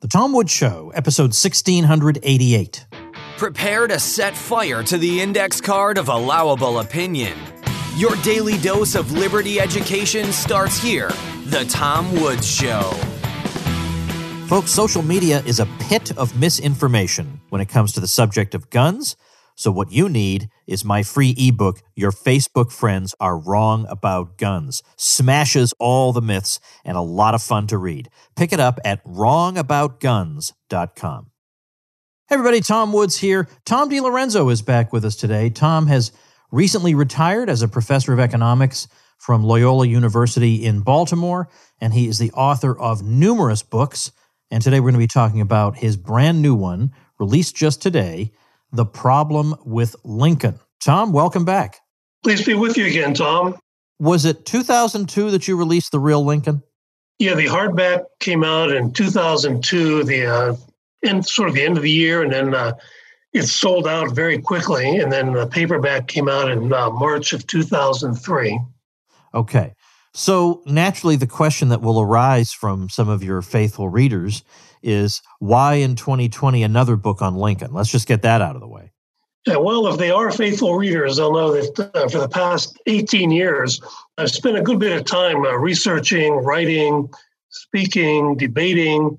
The Tom Woods Show, episode 1688. Prepare to set fire to the index card of allowable opinion. Your daily dose of liberty education starts here. The Tom Woods Show. Folks, social media is a pit of misinformation when it comes to the subject of guns. So, what you need is my free ebook, Your Facebook Friends Are Wrong About Guns. Smashes all the myths and a lot of fun to read. Pick it up at wrongaboutguns.com. Hey, everybody, Tom Woods here. Tom DiLorenzo is back with us today. Tom has recently retired as a professor of economics from Loyola University in Baltimore, and he is the author of numerous books. And today we're going to be talking about his brand new one, released just today the Problem with Lincoln. Tom, welcome back. Please be with you again, Tom. Was it 2002 that you released The Real Lincoln? Yeah, the hardback came out in 2002, the uh, end, sort of the end of the year, and then uh, it sold out very quickly. And then the paperback came out in uh, March of 2003. Okay. So naturally, the question that will arise from some of your faithful readers is why in 2020 another book on Lincoln? Let's just get that out of the way. Yeah, well, if they are faithful readers, they'll know that uh, for the past 18 years, I've spent a good bit of time uh, researching, writing, speaking, debating,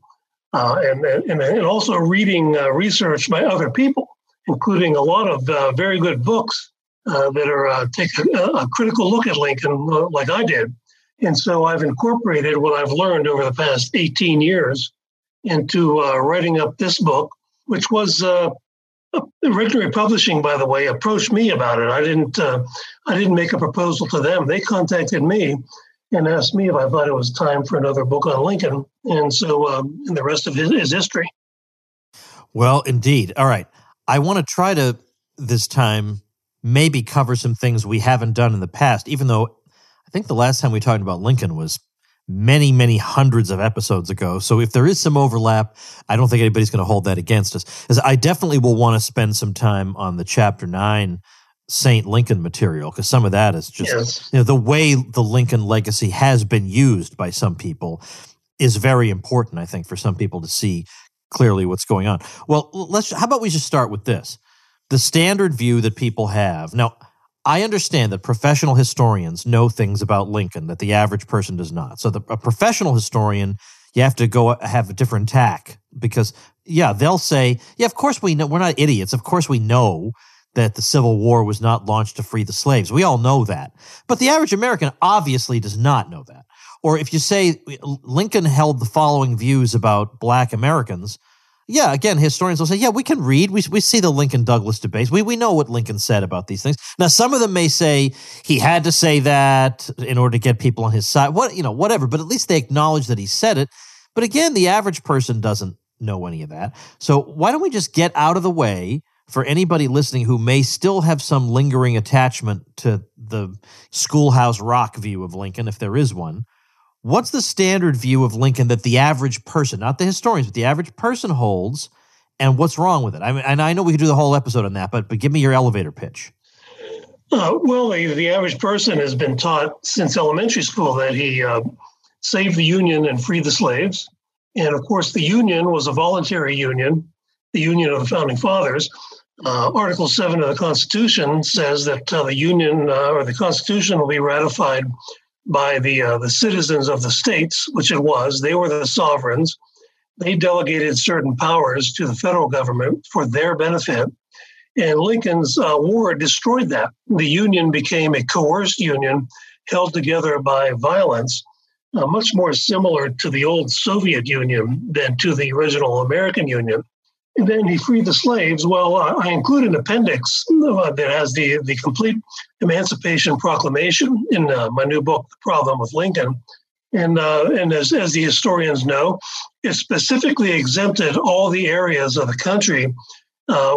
uh, and, and, and also reading uh, research by other people, including a lot of uh, very good books uh, that are take a, a, critical look at Lincoln, like I did. And so I've incorporated what I've learned over the past 18 years into uh, writing up this book, which was uh, Regnery Publishing, by the way, approached me about it. I didn't. Uh, I didn't make a proposal to them. They contacted me and asked me if I thought it was time for another book on Lincoln, and so um, and the rest of it is history. Well, indeed. All right, I want to try to this time maybe cover some things we haven't done in the past, even though I think the last time we talked about Lincoln was many, many hundreds of episodes ago. So if there is some overlap, I don't think anybody's going to hold that against us. As I definitely will want to spend some time on the chapter nine Saint Lincoln material because some of that is just yes. you know the way the Lincoln legacy has been used by some people is very important. I think for some people to see clearly what's going on. Well, let's. How about we just start with this? The standard view that people have now. I understand that professional historians know things about Lincoln that the average person does not. So, the, a professional historian, you have to go have a different tack because, yeah, they'll say, yeah, of course we know. We're not idiots. Of course we know that the Civil War was not launched to free the slaves. We all know that. But the average American obviously does not know that. Or if you say Lincoln held the following views about black Americans, yeah, again, historians will say, yeah, we can read. We, we see the Lincoln Douglas debates. We, we know what Lincoln said about these things. Now, some of them may say he had to say that in order to get people on his side, what, you know, whatever, but at least they acknowledge that he said it. But again, the average person doesn't know any of that. So why don't we just get out of the way for anybody listening who may still have some lingering attachment to the schoolhouse rock view of Lincoln, if there is one? What's the standard view of Lincoln that the average person, not the historians, but the average person holds, and what's wrong with it? I mean, and I know we could do the whole episode on that, but but give me your elevator pitch. Uh, well, the, the, average person has been taught since elementary school that he uh, saved the Union and freed the slaves, and of course, the Union was a voluntary union, the Union of the Founding Fathers. Uh, Article 7 of the Constitution says that uh, the Union uh, or the Constitution will be ratified by the uh, the citizens of the states, which it was. They were the sovereigns. They delegated certain powers to the federal government for their benefit. And Lincoln's uh, war destroyed that. The Union became a coerced union held together by violence, uh, much more similar to the old Soviet Union than to the original American Union. Then he freed the slaves. Well, uh, I include an appendix uh, that has the, the complete Emancipation Proclamation in uh, my new book, The Problem with Lincoln. And, uh, and as, as the historians know, it specifically exempted all the areas of the country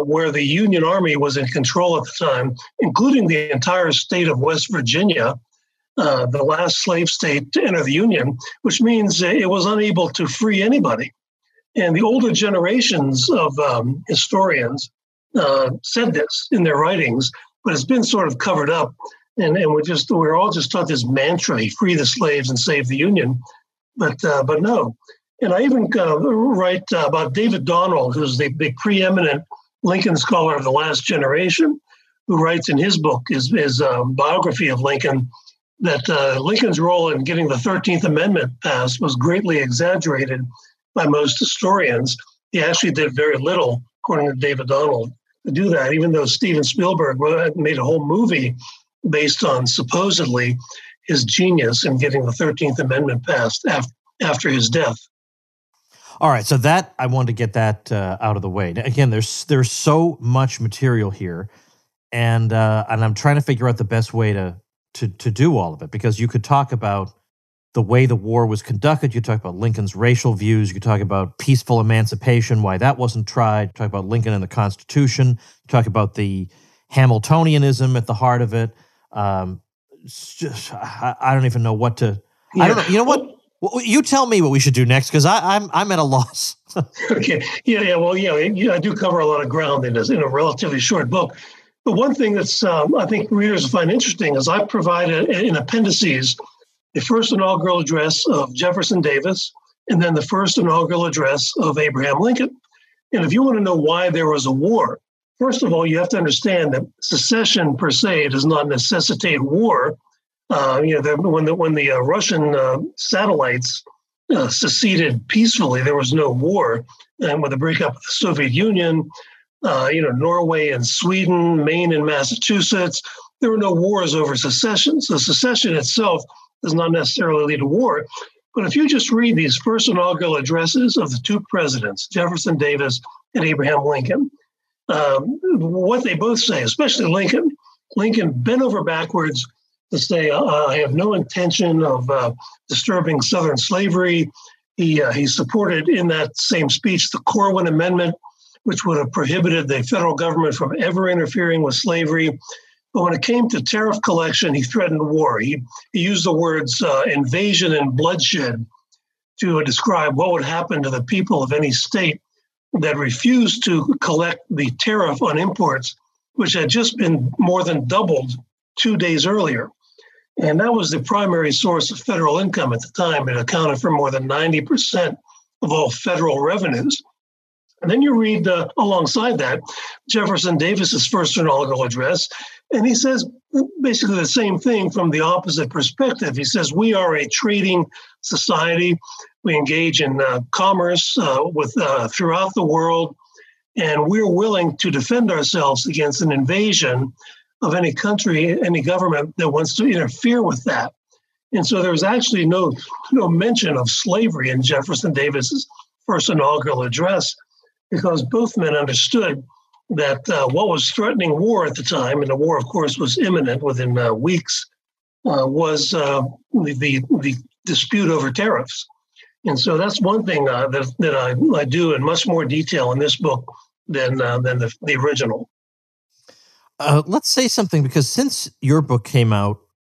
where the Union Army was in control at the time, including the entire state of West Virginia, the last slave state to enter the Union, which means it was unable to free anybody. And the older generations of um, historians uh, said this in their writings, but it's been sort of covered up. And, and we're just we're all just taught this mantra: free the slaves and save the union. But uh, but no, And I even uh, write uh, about David Donald, who's the, the preeminent Lincoln scholar of the last generation, who writes in his book, his, his um, biography of Lincoln, that uh, Lincoln's role in getting the 13th Amendment passed was greatly exaggerated by most historians. He actually did very little, according to David Donald, to do that, even though Steven Spielberg made a whole movie based on supposedly his genius in getting the 13th Amendment passed after, his death. All right, so that I wanted to get that uh, out of the way. Again, there's there's so much material here, and uh, and I'm trying to figure out the best way to to to do all of it because you could talk about the way the war was conducted. You talk about Lincoln's racial views. You talk about peaceful emancipation, why that wasn't tried. You talk about Lincoln and the Constitution. You talk about the Hamiltonianism at the heart of it. Um, just, I, I, don't even know what to. Yeah. I don't know. You know what? Well, you tell me what we should do next because I'm I'm at a loss. okay. Yeah. Yeah. Well. Yeah. Yeah. I do cover a lot of ground in this in a relatively short book. But one thing that's um, I think readers find interesting is I provided in appendices the first inaugural address of Jefferson Davis and then the first inaugural address of Abraham Lincoln. And if you want to know why there was a war, first of all, you have to understand that secession per se does not necessitate war. Uh, you know, the, when the when the uh, Russian uh, satellites uh, seceded peacefully, there was no war. And with the breakup of the Soviet Union, uh, you know, Norway and Sweden, Maine and Massachusetts, there were no wars over secession. So secession itself does not necessarily lead to war. But if you just read these first inaugural addresses of the two presidents, Jefferson Davis and Abraham Lincoln, um, what they both say, especially Lincoln, Lincoln bent over backwards to say, uh, I have no intention of uh, disturbing Southern slavery. He, uh, he supported in that same speech the Corwin Amendment, which would have prohibited the federal government from ever interfering with slavery. But when it came to tariff collection, he threatened war. He, he used the words uh, invasion and bloodshed to describe what would happen to the people of any state that refused to collect the tariff on imports, which had just been more than doubled two days earlier. And that was the primary source of federal income at the time. It accounted for more than 90% of all federal revenues. And then you read alongside that Jefferson Davis's first inaugural address, and he says basically the same thing from the opposite perspective. He says, We are a trading society. We engage in uh, commerce uh, with uh, throughout the world, and we're willing to defend ourselves against an invasion of any country, any government that wants to interfere with that. And so there was actually no no mention of slavery in Jefferson Davis's first inaugural address because both men understood that uh, what was threatening war at the time, and the war, of course, was imminent within uh, weeks, uh, was uh, the, the, the dispute over tariffs. And so that's one thing uh, that, that I, I do in much more detail in this book than, uh, than the, the original. let's say something because since your book came out,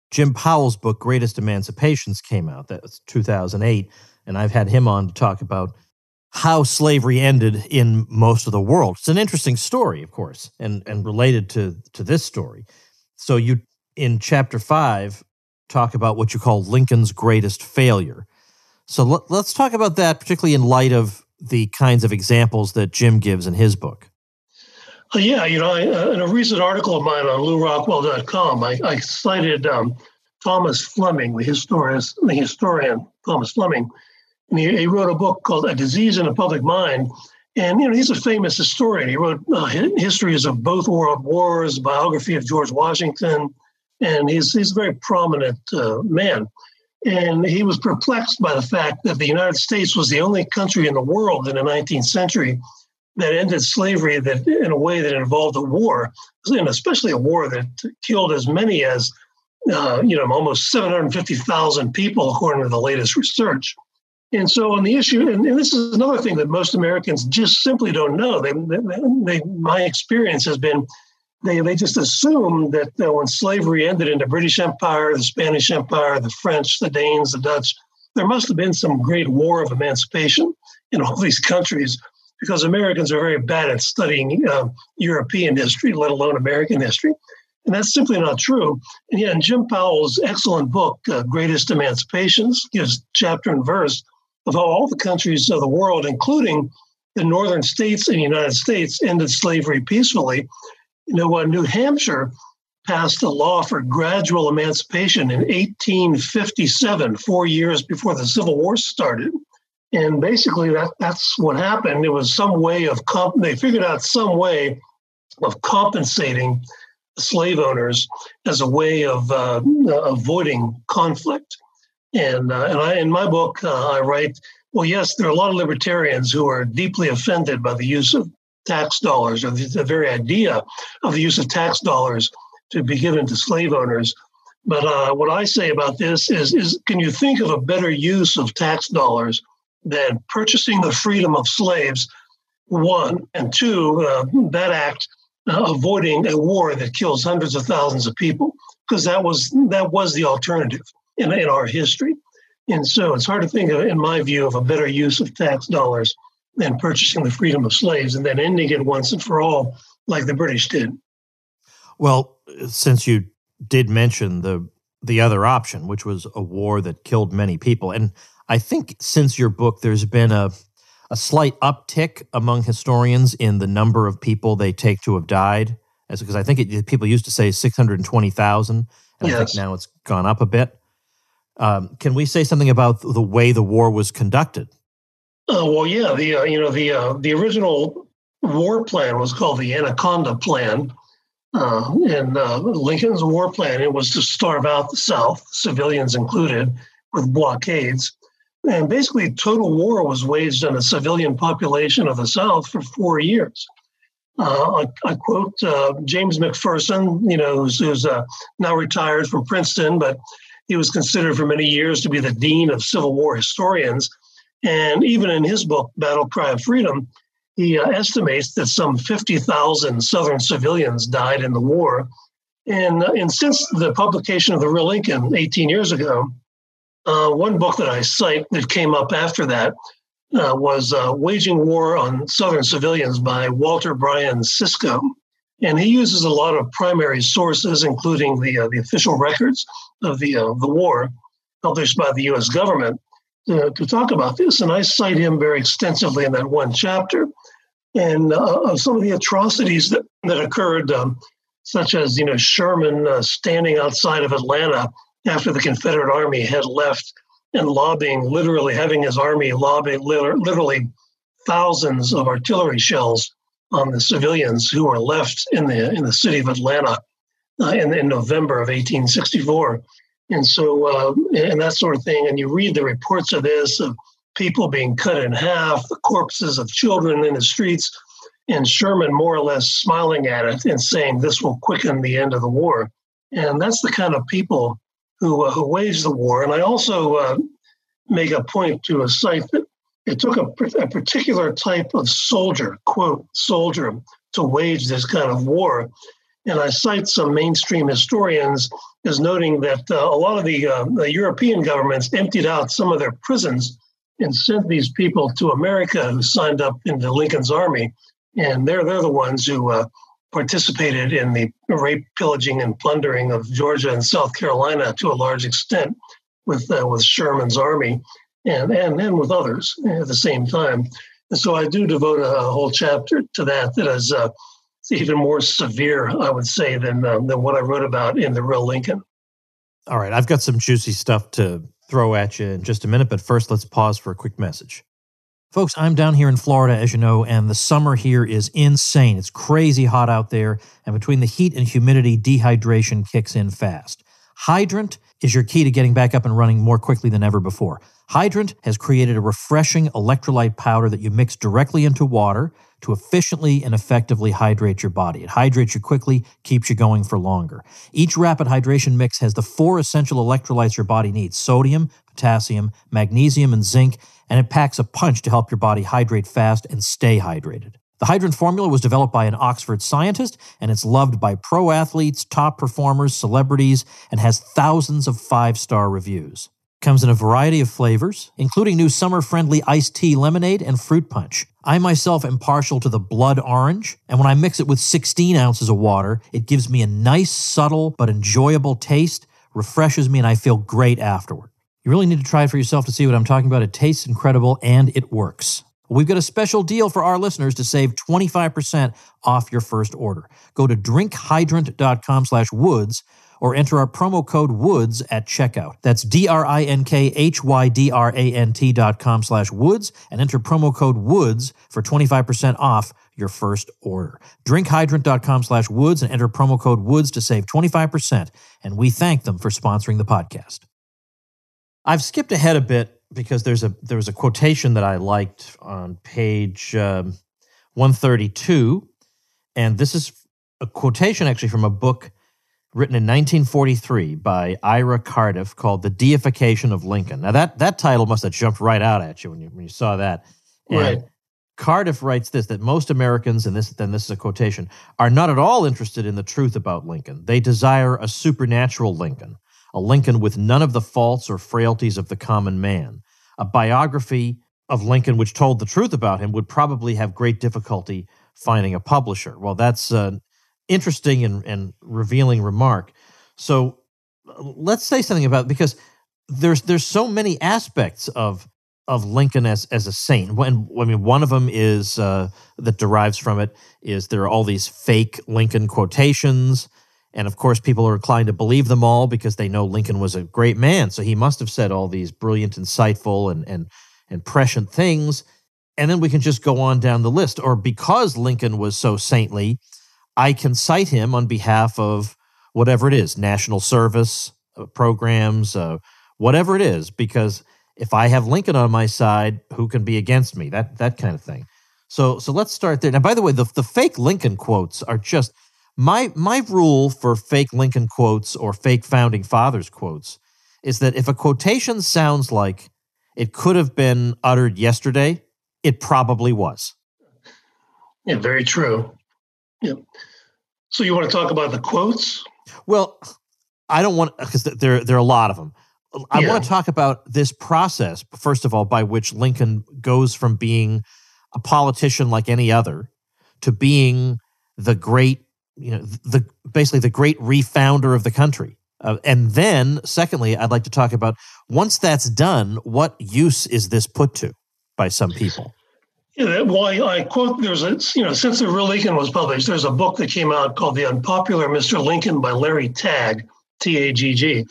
Jim Powell's book, Greatest Emancipations, came out. That was 2008. And I've had him on to talk about how slavery ended in most of the world. It's an interesting story, of course, and, and related to, to this story. So you in chapter five talk about what you call Lincoln's greatest failure. So let, us talk about that, particularly in light of the kinds of examples that Jim gives in his book. Uh, yeah, you know, I, uh, in a recent article of mine on LewRockwell.com, I, I cited um, Thomas Fleming, the historian, the historian Thomas Fleming, and he, he, wrote a book called A Disease in the Public Mind. And you know, he's a famous historian. He wrote uh, histories of both world wars, biography of George Washington, and he's he's a very prominent uh, man. And he was perplexed by the fact that the United States was the only country in the world in the 19th century that ended slavery that in a way that involved a war, and especially a war that killed as many as uh, you know almost 750,000 people, according to the latest research. And so on the issue, and, and, this is another thing that most Americans just simply don't know. They, they, they my experience has been they, they just assume that uh, when slavery ended in the British Empire, the Spanish Empire, the French, the Danes, the Dutch, there must have been some great war of emancipation in all these countries because Americans are very bad at studying uh, European history, let alone American history. And that's simply not true. And yet, in Jim Powell's excellent book, uh, Greatest Emancipations, gives chapter and verse of how all the countries of the world, including the northern states in the United States, ended slavery peacefully. You know, uh, New Hampshire passed a law for gradual emancipation in 1857, four years before the Civil War started. And basically, that, that's what happened. It was some way of, comp- they figured out some way of compensating slave owners as a way of uh, avoiding conflict. And, uh, and I, in my book, uh, I write, well, yes, there are a lot of libertarians who are deeply offended by the use of tax dollars or the, the very idea of the use of tax dollars to be given to slave owners. But uh, what I say about this is, is can you think of a better use of tax dollars than purchasing the freedom of slaves, one, and two, uh, that act uh, avoiding a war that kills hundreds of thousands of people, because that was that was the alternative in, in our history. And so it's hard to think, of, in my view, of a better use of tax dollars than purchasing the freedom of slaves and then ending it once and for all, like the British did. Well, since you did mention the the other option, which was a war that killed many people, and I think since your book, there's been a a slight uptick among historians in the number of people they take to have died, as because I think it, people used to say six hundred and twenty thousand, and yes. I think now it's gone up a bit. Um, can we say something about the way the war was conducted? Uh, well, yeah, the uh, you know the uh, the original war plan was called the Anaconda Plan, uh, and uh, Lincoln's war plan it was to starve out the South, civilians included, with blockades, and basically total war was waged on the civilian population of the South for four years. Uh, I, I, quote James McPherson, you know, who's, who's now retired from Princeton, but he was considered for many years to be the dean of Civil War historians. And even in his book, Battle Cry of Freedom, he uh, estimates that some 50,000 Southern civilians died in the war. And, uh, and since the publication of The Real Lincoln 18 years ago, uh, one book that I cite that came up after that uh, was uh, Waging War on Southern Civilians by Walter Brian Cisco. And he uses a lot of primary sources, including the, uh, the official records of the, uh, the war published by the US government, to, to talk about this. And I cite him very extensively in that one chapter. And uh, of some of the atrocities that, that occurred, um, such as you know Sherman uh, standing outside of Atlanta after the Confederate Army had left and lobbying, literally having his army lobby literally thousands of artillery shells on the civilians who were left in the in the city of Atlanta uh, in, in November of 1864, and so uh, and that sort of thing. And you read the reports of this of people being cut in half, the corpses of children in the streets, and Sherman more or less smiling at it and saying this will quicken the end of the war. And that's the kind of people who uh, who waged the war. And I also uh, make a point to cite that it took a, a particular type of soldier, quote, soldier, to wage this kind of war. And I cite some mainstream historians as noting that uh, a lot of the, uh, the, European governments emptied out some of their prisons and sent these people to America who signed up into Lincoln's army. And they're, they're the ones who uh, participated in the rape, pillaging, and plundering of Georgia and South Carolina to a large extent with, uh, with Sherman's army and, and, and with others at the same time. And so I do devote a, whole chapter to that that is uh, even more severe, I would say, than, uh, than what I wrote about in The Real Lincoln. All right, I've got some juicy stuff to throw at you in just a minute, but first let's pause for a quick message. Folks, I'm down here in Florida, as you know, and the summer here is insane. It's crazy hot out there, and between the heat and humidity, dehydration kicks in fast. Hydrant is your key to getting back up and running more quickly than ever before. Hydrant has created a refreshing electrolyte powder that you mix directly into water to efficiently and effectively hydrate your body. It hydrates you quickly, keeps you going for longer. Each rapid hydration mix has the four essential electrolytes your body needs sodium, potassium, magnesium, and zinc, and it packs a punch to help your body hydrate fast and stay hydrated. The Hydrant formula was developed by an Oxford scientist, and it's loved by pro athletes, top performers, celebrities, and has thousands of five star reviews. Comes in a variety of flavors, including new summer friendly iced tea lemonade and fruit punch. I myself am partial to the blood orange, and when I mix it with 16 ounces of water, it gives me a nice, subtle, but enjoyable taste, refreshes me, and I feel great afterward. You really need to try it for yourself to see what I'm talking about. It tastes incredible and it works. We've got a special deal for our listeners to save 25% off your first order. Go to drinkhydrant.com slash woods or enter our promo code WOODS at checkout. That's D-R-I-N-K-H-Y-D-R-A-N-T dot com slash WOODS and enter promo code WOODS for 25% off your first order. Drinkhydrant.com slash woods and enter promo code woods to save 25%. And we thank them for sponsoring the podcast. I've skipped ahead a bit because there's a there was a quotation that I liked on page um, 132. And this is a quotation actually from a book written in 1943 by Ira Cardiff called The Deification of Lincoln. Now that that title must have jumped right out at you when you when you saw that. And right. Cardiff writes this that most Americans, and this then this is a quotation, are not at all interested in the truth about Lincoln. They desire a supernatural Lincoln, a Lincoln with none of the faults or frailties of the common man. A biography of Lincoln which told the truth about him would probably have great difficulty finding a publisher. Well, that's an interesting and, and revealing remark. So let's say something about because there's there's so many aspects of of Lincoln as as a saint. When I mean, one of them is uh, that derives from it is there are all these fake Lincoln quotations, and of course, people are inclined to believe them all because they know Lincoln was a great man. So he must have said all these brilliant, insightful, and and and prescient things. And then we can just go on down the list. Or because Lincoln was so saintly, I can cite him on behalf of whatever it is, national service uh, programs, uh, whatever it is, because if I have Lincoln on my side, who can be against me? That that kind of thing. So so let's start there. Now, by the way, the the fake Lincoln quotes are just my my rule for fake Lincoln quotes or fake founding fathers quotes is that if a quotation sounds like it could have been uttered yesterday, it probably was. Yeah, very true. Yeah. So you want to talk about the quotes? Well, I don't want because there there are a lot of them. I yeah. want to talk about this process, first of all, by which Lincoln goes from being a politician like any other to being the great, you know, the basically the great refounder of the country. Uh, and then, secondly, I'd like to talk about once that's done, what use is this put to by some people? Yeah, well, I, I quote there's a, you know, since the real Lincoln was published, there's a book that came out called The Unpopular Mr. Lincoln by Larry Tagg, T A G G.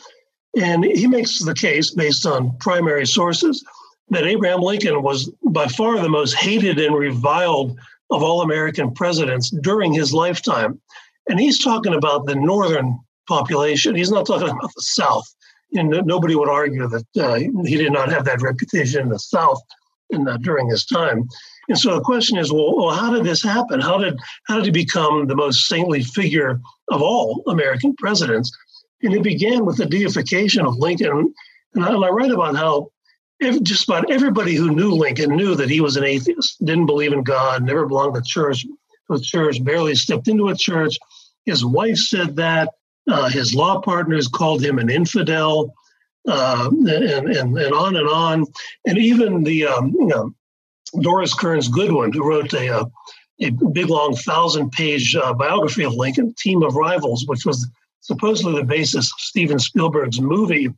And he makes the case based on primary sources that Abraham Lincoln was by far the most hated and reviled of all American presidents during his lifetime. And he's talking about the northern population. He's not talking about the South. And nobody would argue that uh, he did not have that reputation in the South in during his time. And so the question is, well, well, how did this happen? How did how did he become the most saintly figure of all American presidents? And it began with the deification of Lincoln. And I write about how if just about everybody who knew Lincoln knew that he was an atheist, didn't believe in God, never belonged to church, to a church, barely stepped into a church. His wife said that. Uh, his law partners called him an infidel, uh, and, and, and on and on. And even the um, you know, Doris Kearns Goodwin, who wrote a, uh, a big, long, thousand page uh, biography of Lincoln, Team of Rivals, which was supposedly the basis of Steven Spielberg's movie.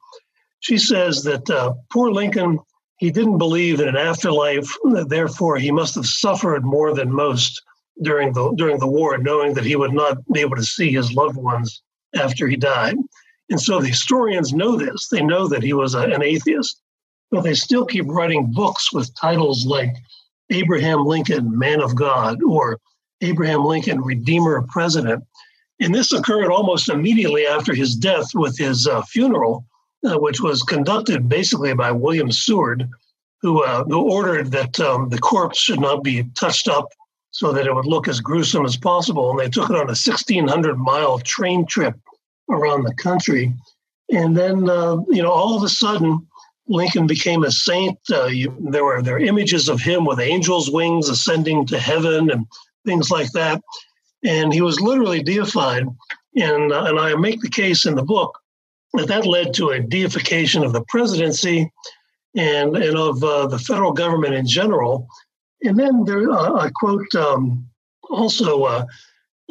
She says that uh, poor Lincoln, he didn't believe in an afterlife, therefore he must have suffered more than most during the during the war, knowing that he would not be able to see his loved ones after he died. And so the historians know this. They know that he was a, an atheist, but they still keep writing books with titles like Abraham Lincoln, Man of God, or Abraham Lincoln, Redeemer President. And this occurred almost immediately after his death with his uh, funeral, uh, which was conducted basically by William Seward, who, uh, who ordered that um, the corpse should not be touched up so that it would look as gruesome as possible. And they took it on a 1,600 mile train trip around the country. And then, uh, you know, all of a sudden, Lincoln became a saint. Uh, you, there were there were images of him with angels' wings ascending to heaven and things like that and he was literally deified. And, uh, and I make the case in the book that led to a deification of the presidency and, and of uh, the federal government in general. And then there, uh, I quote um, also uh,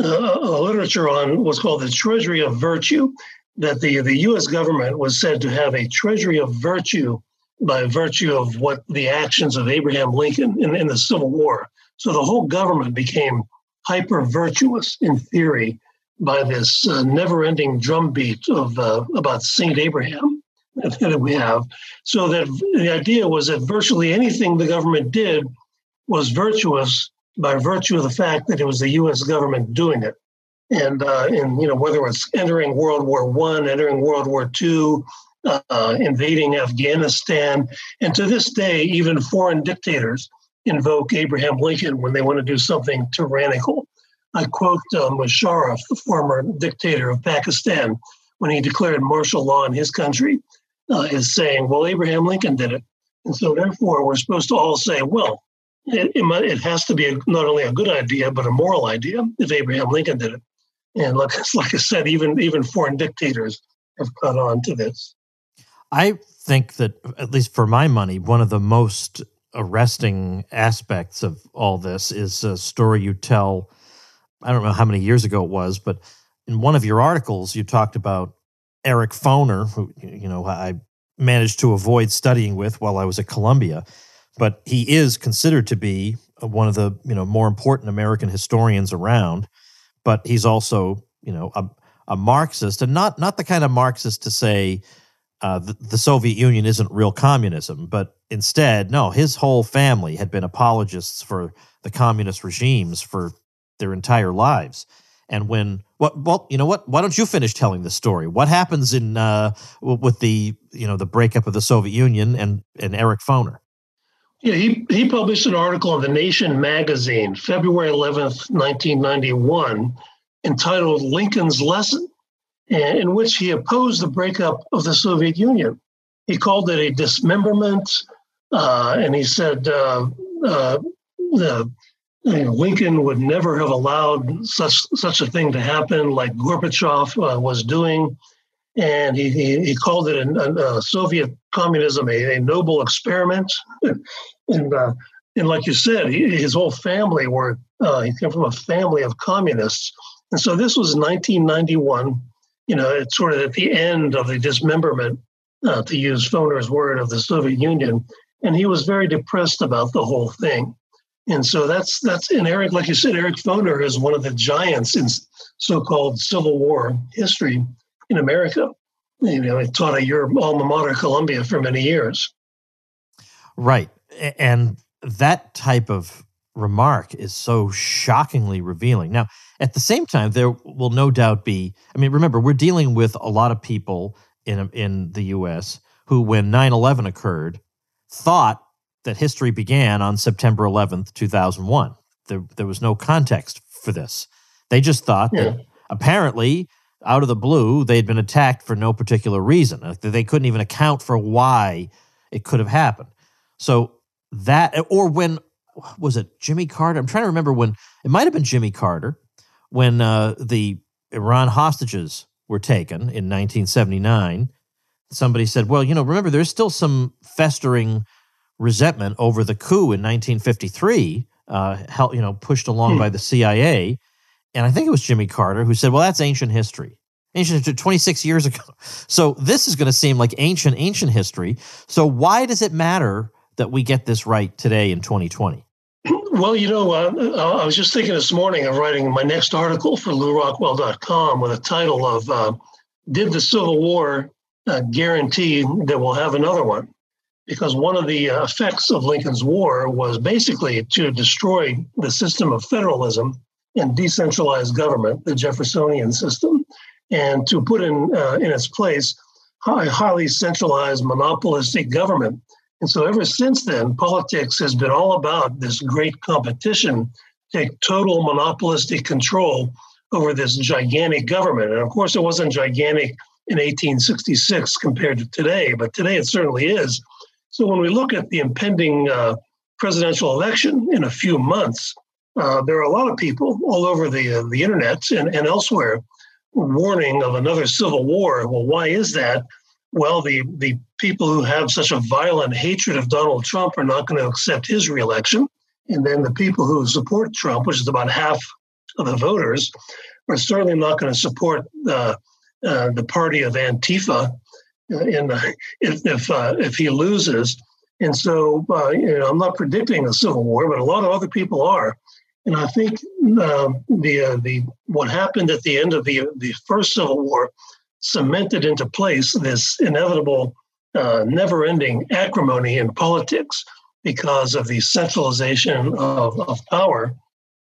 uh, a literature on what's called the Treasury of Virtue. that the, the US government was said to have a treasury of virtue by virtue of what the actions of Abraham Lincoln in, in the Civil War. So the whole government became hyper virtuous in theory by this uh, never ending drumbeat of uh, about Saint Abraham that we have. So that the idea was that virtually anything the government did was virtuous by virtue of the fact that it was the U.S. government doing it. And, uh, and you know whether it's entering World War One, entering World War Two, uh, invading Afghanistan, and to this day, even foreign dictators invoke Abraham Lincoln when they want to do something tyrannical. I quote uh, Musharraf, the former dictator of Pakistan, when he declared martial law in his country, uh, is saying, well, Abraham Lincoln did it. And so, therefore, we're supposed to all say, well, it, it, it has to be a, not only a good idea, but a moral idea if Abraham Lincoln did it. And like, like I said, even, even foreign dictators have caught on to this. I think that, at least for my money, one of the most arresting aspects of all this is a story you tell. I don't know how many years ago it was, but in one of your articles, you talked about Eric Foner, who you know I managed to avoid studying with while I was at Columbia, but he is considered to be one of the you know more important American historians around. But he's also you know a, a Marxist, and not not the kind of Marxist to say uh, the, the, Soviet Union isn't real communism, but instead, no, his whole family had been apologists for the communist regimes for their entire lives. And when what well, you know what? Why don't you finish telling the story? What happens in uh, with the you know the breakup of the Soviet Union and and Eric Foner? Yeah, he, he published an article in the Nation magazine, February 11th, 1991, entitled Lincoln's Lesson in which he opposed the breakup of the Soviet Union. He called it a dismemberment, uh, and he said uh, uh, the, you know, Lincoln would never have allowed such such a thing to happen, like Gorbachev uh, was doing. And he, he, he called it a, a Soviet communism a, a noble experiment. and uh, and like you said, he, his whole family were uh, he came from a family of communists. And so this was 1991 you know, it's sort of at the end of the dismemberment, uh, to use Foner's word, of the Soviet Union. And he was very depressed about the whole thing. And so that's that's and Eric, like you said, Eric Foner is one of the giants in so-called Civil War history in America. You know, he taught at your alma mater, Columbia, for many years. Right, and that type of remark is so shockingly revealing. Now, at the same time, there will no doubt be. I mean, remember, we're dealing with a lot of people in in the U.S. who, when 9/11 occurred, thought that history began on September 11th, 2001. There, there was no context for this. They just thought yeah. that apparently, out of the blue, they'd been attacked for no particular reason. They couldn't even account for why it could have happened. So that, or when was it Jimmy Carter? I'm trying to remember when it might have been Jimmy Carter when uh, the Iran hostages were taken in 1979. Somebody said, "Well, you know, remember there's still some festering resentment over the coup in 1953, uh, held, you know, pushed along hmm. by the CIA." And I think it was Jimmy Carter who said, "Well, that's ancient history." Ancient history 26 years ago. So this is going to seem like ancient, ancient history. So why does it matter that we get this right today in 2020? Well, you know, uh, uh, I was just thinking this morning of writing my next article for LewRockwell.com with a title of uh, Did the Civil War uh, Guarantee That We'll Have Another One? Because one of the effects of Lincoln's War was basically to destroy the system of federalism and decentralized government, the Jeffersonian system, and to put in, uh, in its place a highly centralized monopolistic government and so ever since then, politics has been all about this great competition, take total monopolistic control over this gigantic government. And of course, it wasn't gigantic in 1866 compared to today, but today it certainly is. So when we look at the impending uh, presidential election in a few months, uh, there are a lot of people all over the uh, the internet and, and elsewhere warning of another civil war. Well, why is that? well, the, the people who have such a violent hatred of Donald Trump are not going to accept his reelection. And then the people who support Trump, which is about half of the voters, are certainly not going to support uh, the party of Antifa in the, if if, uh, if he loses. And so, uh, you know, I'm not predicting a civil war, but a lot of other people are. And I think uh, the uh, the what happened at the end of the the first Civil War cemented into place this inevitable, uh, never-ending acrimony in politics because of the centralization of, of power.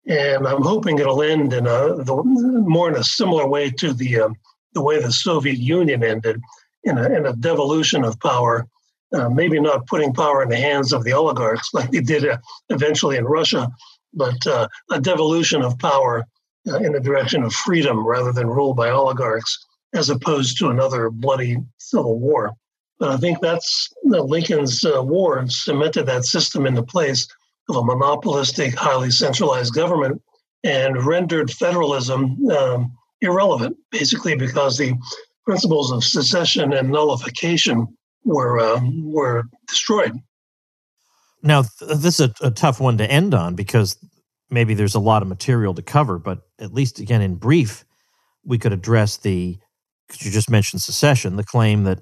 And I'm hoping it'll end in a the, more in a similar way to the um, the way the Soviet Union ended, in a, in a devolution of power. Uh, maybe not putting power in the hands of the oligarchs like they did uh, eventually in Russia, but uh, a devolution of power uh, in the direction of freedom rather than rule by oligarchs, as opposed to another bloody civil war. But I think that's Lincoln's uh, war cemented that system into place of a monopolistic, highly centralized government and rendered federalism um, irrelevant, basically because the principles of secession and nullification were uh, were destroyed. Now, th- this is a, a, tough one to end on because maybe there's a lot of material to cover, but at least again in brief, we could address the, because you just mentioned secession, the claim that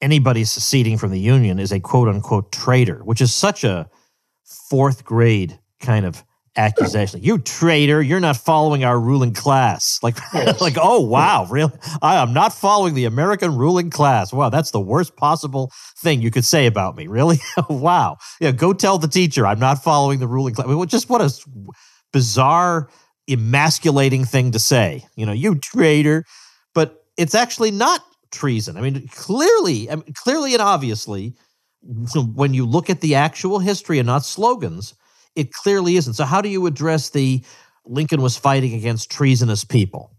anybody seceding from the Union is a quote unquote traitor, which is such a fourth grade kind of accusation. You traitor, you're not following our ruling class. Like, yes. like, oh wow, really? I am not following the American ruling class. Wow, that's the worst possible thing you could say about me. Really? wow. Yeah, go tell the teacher I'm not following the ruling class. Just what a bizarre, emasculating thing to say. You know, you traitor. But it's actually not treason. I mean, clearly, I mean, clearly and obviously, when you look at the actual history and not slogans, it clearly isn't. So, how do you address the Lincoln was fighting against treasonous people?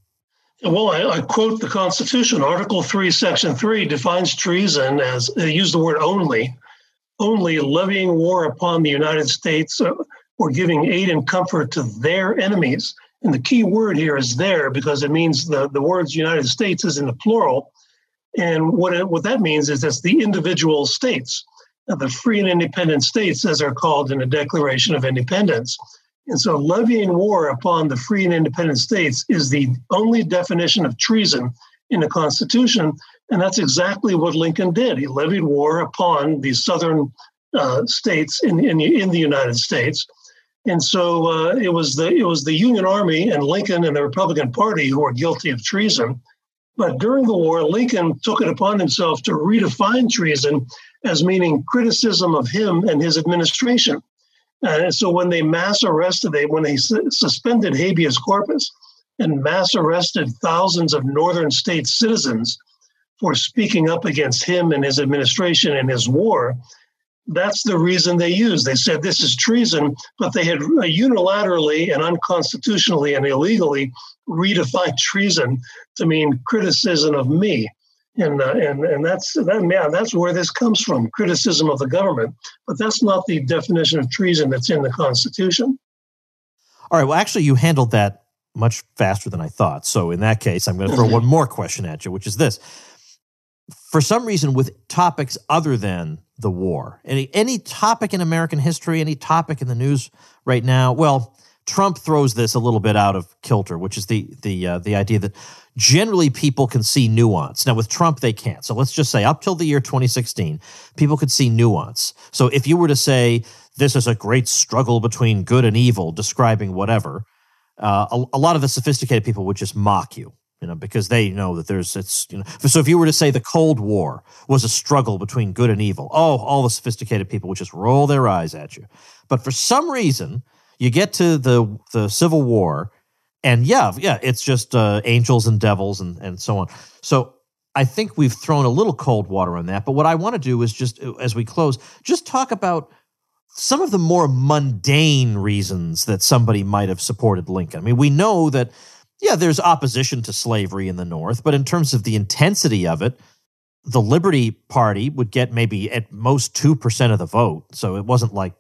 Well, I, I, quote the Constitution. Article 3, Section 3 defines treason as, they use the word only, only levying war upon the United States uh, or giving aid and comfort to their enemies. And the key word here is there because it means the, the words United States is in the plural. And what, it, what that means is it's the individual states the free and independent states, as are called in the Declaration of Independence. And so levying war upon the free and independent states is the only definition of treason in the Constitution. And that's exactly what Lincoln did. He levied war upon the southern uh, states in, in, in, the United States. And so uh, it was the it was the Union Army and Lincoln and the Republican Party who were guilty of treason. But during the war, Lincoln took it upon himself to redefine treason as meaning criticism of him and his administration. Uh, so when they mass arrested, they when they su- suspended habeas corpus and mass arrested thousands of northern state citizens for speaking up against him and his administration and his war, that's the reason they used. They said this is treason, but they had unilaterally and unconstitutionally and illegally redefined treason to mean criticism of me and uh, and and that's that yeah that's where this comes from criticism of the government. But that's not the definition of treason that's in the constitution. All right well actually you handled that much faster than i thought. So in that case i'm going to throw one more question at you which is this. For some reason with topics other than the war any any topic in american history any topic in the news right now? Well Trump throws this a little bit out of kilter, which is the the uh, the idea that generally people can see nuance. Now with Trump they can't. So let's just say up till the year 2016, people could see nuance. So if you were to say this is a great struggle between good and evil, describing whatever, uh, a, a lot of the sophisticated people would just mock you you know, because they know that there's it's you know. So if you were to say the Cold War was a struggle between good and evil, oh, all the sophisticated people would just roll their eyes at you. But for some reason, you get to the the Civil War, and yeah, yeah, it's just uh, angels and devils and and so on. So I think we've thrown a little cold water on that. But what I want to do is just as we close, just talk about some of the more mundane reasons that somebody might have supported Lincoln. I mean, we know that yeah, there's opposition to slavery in the North, but in terms of the intensity of it, the Liberty Party would get maybe at most 2% of the vote. So it wasn't like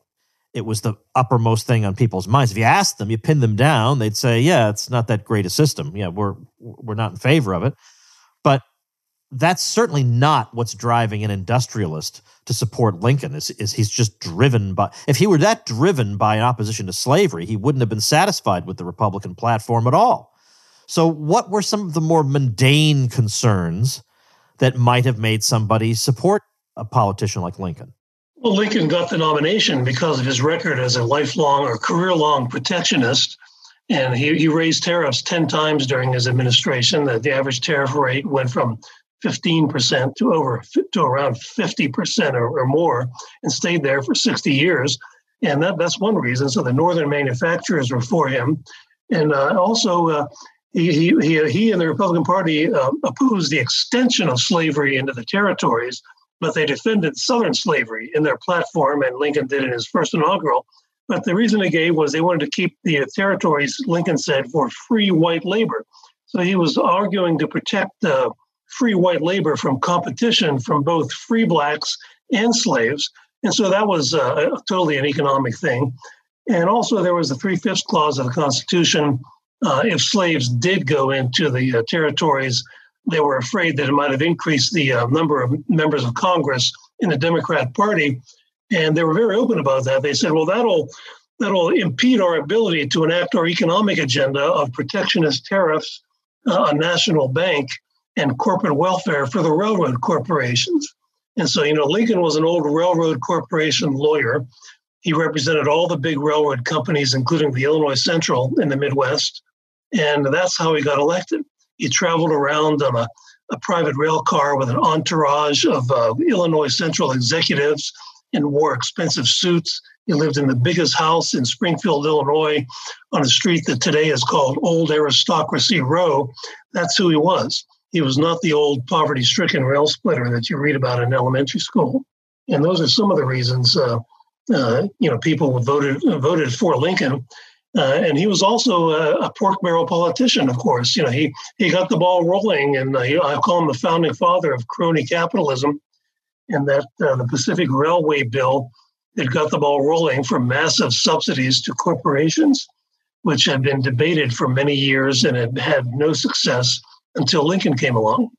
it was the uppermost thing on people's minds. If you asked them, you pinned them down, they'd say, "Yeah, it's not that great a system. Yeah, we're we're not in favor of it." But that's certainly not what's driving an industrialist to support Lincoln. Is, is he's just driven by? If he were that driven by an opposition to slavery, he wouldn't have been satisfied with the Republican platform at all. So, what were some of the more mundane concerns that might have made somebody support a politician like Lincoln? Well, Lincoln got the nomination because of his record as a lifelong or career long protectionist. And he, he raised tariffs 10 times during his administration. The, the average tariff rate went from 15% to over to around 50% or, or more and stayed there for 60 years. And that, that's one reason. So the northern manufacturers were for him. And uh, also, uh, he, he, he and the Republican Party uh, opposed the extension of slavery into the territories, but they defended Southern slavery in their platform, and Lincoln did in his first inaugural. But the reason they gave was they wanted to keep the territories, Lincoln said, for free white labor. So he was arguing to protect uh, free white labor from competition from both free blacks and slaves. And so that was uh, totally an economic thing. And also, there was the three fifths clause of the Constitution uh, if slaves did go into the uh, territories, they were afraid that it might have increased the uh, number of members of Congress in the Democrat Party, and they were very open about that. They said, "Well, that'll that'll impede our ability to enact our economic agenda of protectionist tariffs, uh, a national bank, and corporate welfare for the railroad corporations." And so, you know, Lincoln was an old railroad corporation lawyer. He represented all the big railroad companies, including the Illinois Central in the Midwest. And that's how he got elected. He traveled around on a, a private rail car with an entourage of uh, Illinois Central executives and wore expensive suits. He lived in the biggest house in Springfield, Illinois, on a street that today is called Old Aristocracy Row. That's who he was. He was not the old poverty stricken rail splitter that you read about in elementary school. And those are some of the reasons, uh, uh, you know, people voted voted for Lincoln. Uh, and he was also a, a, pork barrel politician, of course. You know, he he got the ball rolling, and uh, I call him the founding father of crony capitalism. And that uh, the Pacific Railway Bill it got the ball rolling for massive subsidies to corporations, which had been debated for many years and had had no success until Lincoln came along.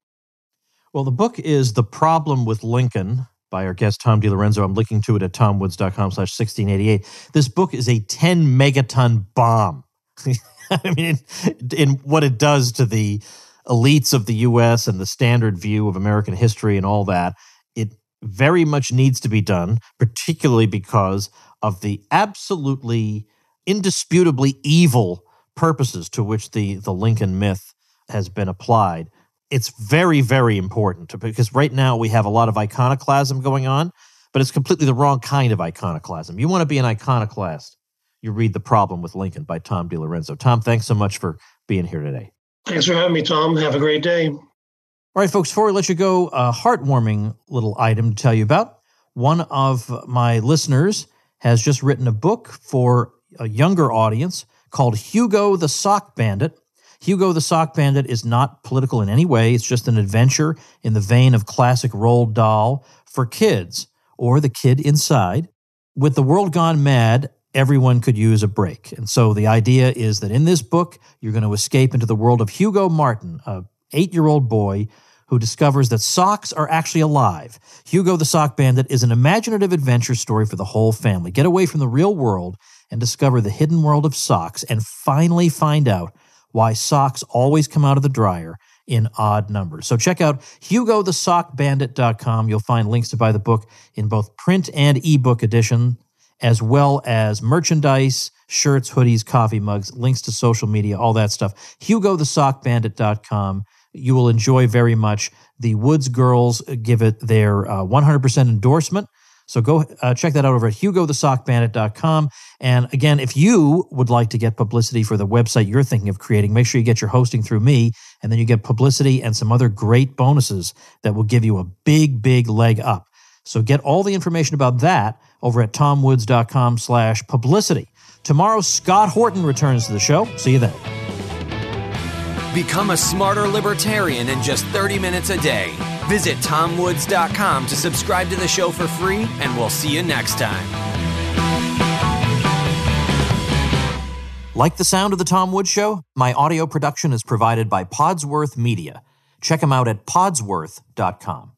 Well, the book is The Problem with Lincoln by our guest Tom DiLorenzo. I'm linking to it at tomwoods.com slash 1688. This book is a 10 megaton bomb. I mean, in, in, what it does to the elites of the U.S. and the standard view of American history and all that, it very much needs to be done, particularly because of the absolutely indisputably evil purposes to which the, the Lincoln myth has been applied it's very, very important because right now we have a lot of iconoclasm going on, but it's completely the wrong kind of iconoclasm. You want to be an iconoclast, you read The Problem with Lincoln by Tom DiLorenzo. Tom, thanks so much for being here today. Thanks for having me, Tom. Have a great day. All right, folks, before we let you go, a heartwarming little item to tell you about. One of my listeners has just written a book for a younger audience called Hugo the Sock Bandit Hugo the Sock Bandit is not political in any way. It's just an adventure in the vein of classic Roald Dahl for kids or the kid inside. With the world gone mad, everyone could use a break. And so the idea is that in this book, you're going to escape into the world of Hugo Martin, a eight year old boy who discovers that socks are actually alive. Hugo the Sock Bandit is an imaginative adventure story for the whole family. Get away from the real world and discover the hidden world of socks and finally find out why socks always come out of the dryer in odd numbers. So check out hugothesockbandit.com. You'll find links to buy the book in both print and ebook edition, as well as merchandise, shirts, hoodies, coffee mugs, links to social media, all that stuff. hugothesockbandit.com. You will enjoy very much. The Woods girls give it their uh, 100% endorsement. So go uh, check that out over at hugothesockbandit.com. And again, if you would like to get publicity for the website you're thinking of creating, make sure you get your hosting through me, and then you get publicity and some other great bonuses that will give you a big, big leg up. So get all the information about that over at tomwoods.com slash publicity. Tomorrow, Scott Horton returns to the show. See you then. Become a smarter libertarian in just 30 minutes a day. Visit tomwoods.com to subscribe to the show for free, and we'll see you next time. Like the sound of The Tom Woods Show? My audio production is provided by Podsworth Media. Check them out at podsworth.com.